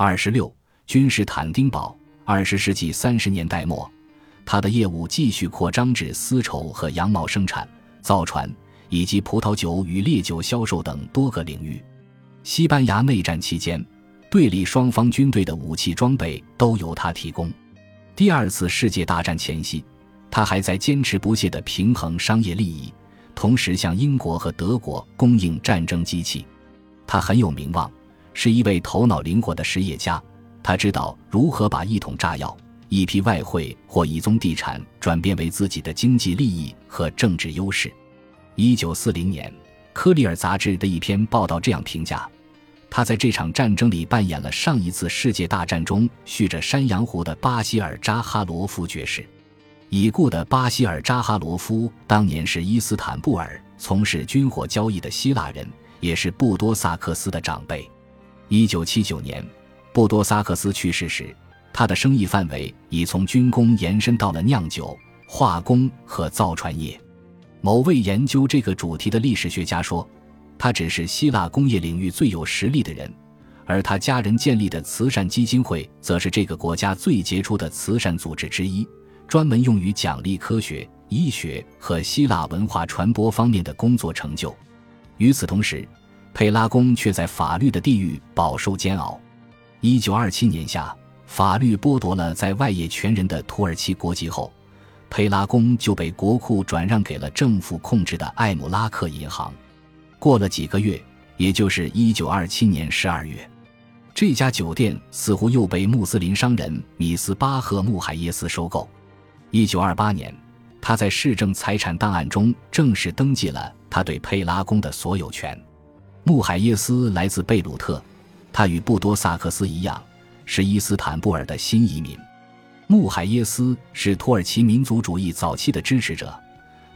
二十六，君士坦丁堡。二十世纪三十年代末，他的业务继续扩张至丝绸和羊毛生产、造船以及葡萄酒与烈酒销售等多个领域。西班牙内战期间，对立双方军队的武器装备都由他提供。第二次世界大战前夕，他还在坚持不懈地平衡商业利益，同时向英国和德国供应战争机器。他很有名望，是一位头脑灵活的实业家。他知道如何把一桶炸药、一批外汇或一宗地产转变为自己的经济利益和政治优势。一九四零年，《科里尔》杂志的一篇报道这样评价：他在这场战争里扮演了上一次世界大战中蓄着山羊胡的巴西尔扎哈罗夫爵士。已故的巴西尔扎哈罗夫当年是伊斯坦布尔从事军火交易的希腊人，也是布多萨克斯的长辈。一九七九年，布多萨克斯去世时，他的生意范围已从军工延伸到了酿酒、化工和造船业。某位研究这个主题的历史学家说：“他只是希腊工业领域最有实力的人，而他家人建立的慈善基金会则是这个国家最杰出的慈善组织之一。”专门用于奖励科学、医学和希腊文化传播方面的工作成就。与此同时，佩拉宫却在法律的地狱饱受煎熬。一九二七年夏，法律剥夺了在外野权人的土耳其国籍后，佩拉宫就被国库转让给了政府控制的艾姆拉克银行。过了几个月，也就是一九二七年十二月，这家酒店似乎又被穆斯林商人米斯巴赫·穆海耶斯收购。一九二八年，他在市政财产档案中正式登记了他对佩拉宫的所有权。穆海耶斯来自贝鲁特，他与布多萨克斯一样，是伊斯坦布尔的新移民。穆海耶斯是土耳其民族主义早期的支持者，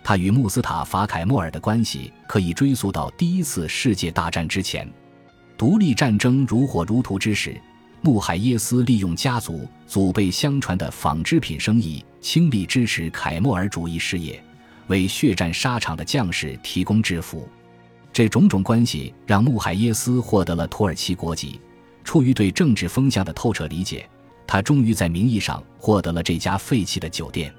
他与穆斯塔法凯莫尔的关系可以追溯到第一次世界大战之前。独立战争如火如荼之时。穆海耶斯利用家族祖辈相传的纺织品生意，倾力支持凯莫尔主义事业，为血战沙场的将士提供制服。这种种关系让穆海耶斯获得了土耳其国籍。出于对政治风向的透彻理解，他终于在名义上获得了这家废弃的酒店。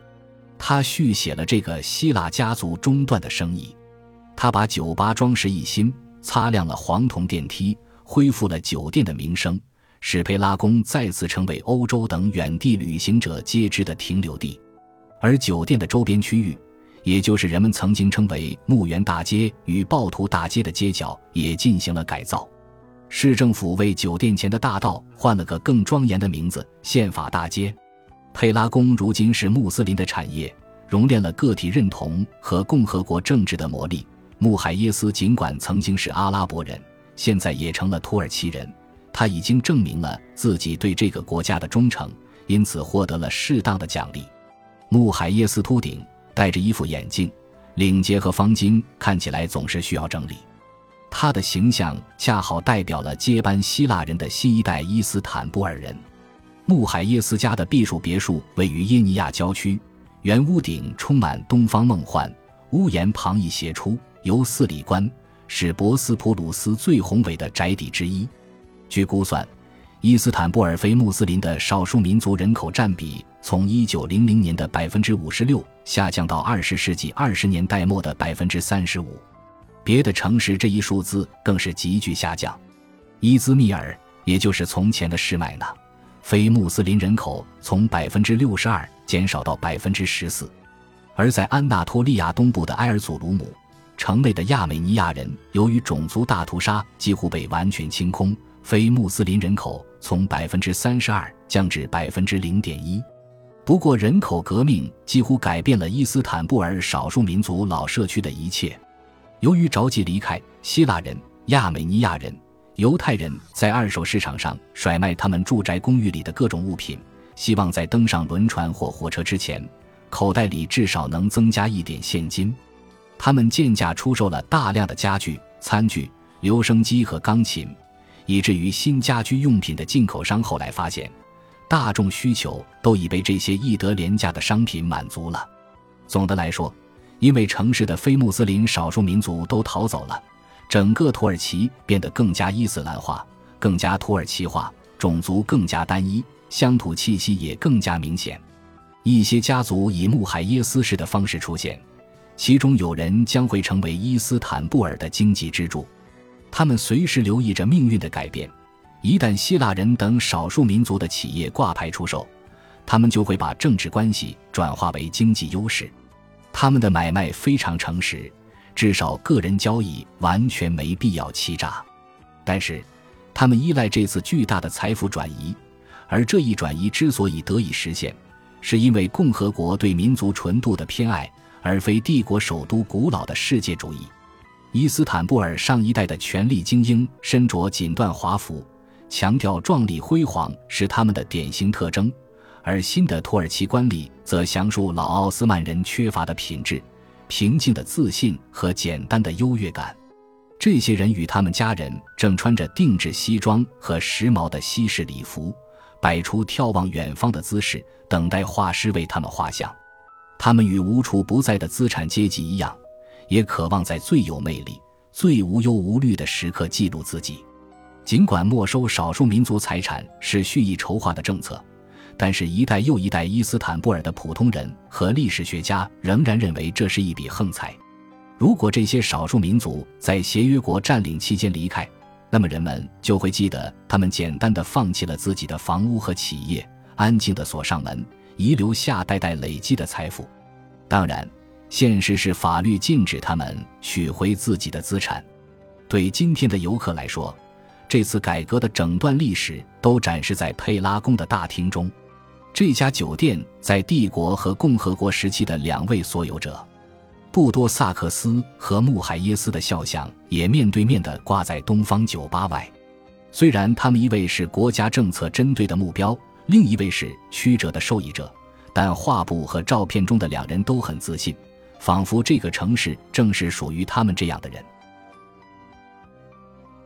他续写了这个希腊家族中断的生意。他把酒吧装饰一新，擦亮了黄铜电梯，恢复了酒店的名声。使佩拉宫再次成为欧洲等远地旅行者皆知的停留地，而酒店的周边区域，也就是人们曾经称为墓园大街与暴徒大街的街角，也进行了改造。市政府为酒店前的大道换了个更庄严的名字——宪法大街。佩拉宫如今是穆斯林的产业，熔炼了个体认同和共和国政治的魔力。穆海耶斯尽管曾经是阿拉伯人，现在也成了土耳其人。他已经证明了自己对这个国家的忠诚，因此获得了适当的奖励。穆海耶斯秃顶，戴着一副眼镜，领结和方巾看起来总是需要整理。他的形象恰好代表了接班希腊人的新一代伊斯坦布尔人。穆海耶斯家的避暑别墅位于耶尼亚郊区，原屋顶充满东方梦幻，屋檐旁一斜出，由四里观，是博斯普鲁斯最宏伟的宅邸之一。据估算，伊斯坦布尔非穆斯林的少数民族人口占比从1900年的百分之五十六下降到20世纪20年代末的百分之三十五。别的城市这一数字更是急剧下降。伊兹密尔，也就是从前的士麦那，非穆斯林人口从百分之六十二减少到百分之十四。而在安纳托利亚东部的埃尔祖鲁姆，城内的亚美尼亚人由于种族大屠杀几乎被完全清空。非穆斯林人口从百分之三十二降至百分之零点一，不过人口革命几乎改变了伊斯坦布尔少数民族老社区的一切。由于着急离开，希腊人、亚美尼亚人、犹太人在二手市场上甩卖他们住宅公寓里的各种物品，希望在登上轮船或火车之前，口袋里至少能增加一点现金。他们贱价出售了大量的家具、餐具、留声机和钢琴。以至于新家居用品的进口商后来发现，大众需求都已被这些易得廉价的商品满足了。总的来说，因为城市的非穆斯林少数民族都逃走了，整个土耳其变得更加伊斯兰化、更加土耳其化，种族更加单一，乡土气息也更加明显。一些家族以穆海耶斯式的方式出现，其中有人将会成为伊斯坦布尔的经济支柱。他们随时留意着命运的改变。一旦希腊人等少数民族的企业挂牌出售，他们就会把政治关系转化为经济优势。他们的买卖非常诚实，至少个人交易完全没必要欺诈。但是，他们依赖这次巨大的财富转移，而这一转移之所以得以实现，是因为共和国对民族纯度的偏爱，而非帝国首都古老的世界主义。伊斯坦布尔上一代的权力精英身着锦缎华服。强调壮丽辉煌是他们的典型特征，而新的土耳其官吏则详述老奥斯曼人缺乏的品质：平静的自信和简单的优越感。这些人与他们家人正穿着定制西装和时髦的西式礼服，摆出眺望远方的姿势，等待画师为他们画像。他们与无处不在的资产阶级一样，也渴望在最有魅力、最无忧无虑的时刻记录自己。尽管没收少数民族财产是蓄意筹划的政策，但是一代又一代伊斯坦布尔的普通人和历史学家仍然认为这是一笔横财。如果这些少数民族在协约国占领期间离开，那么人们就会记得他们简单的放弃了自己的房屋和企业，安静的锁上门，遗留下代代累积的财富。当然，现实是法律禁止他们取回自己的资产。对今天的游客来说，这次改革的整段历史都展示在佩拉宫的大厅中。这家酒店在帝国和共和国时期的两位所有者布多萨克斯和穆海耶斯的肖像也面对面地挂在东方酒吧外。虽然他们一位是国家政策针对的目标，另一位是曲折的受益者，但画布和照片中的两人都很自信，仿佛这个城市正是属于他们这样的人。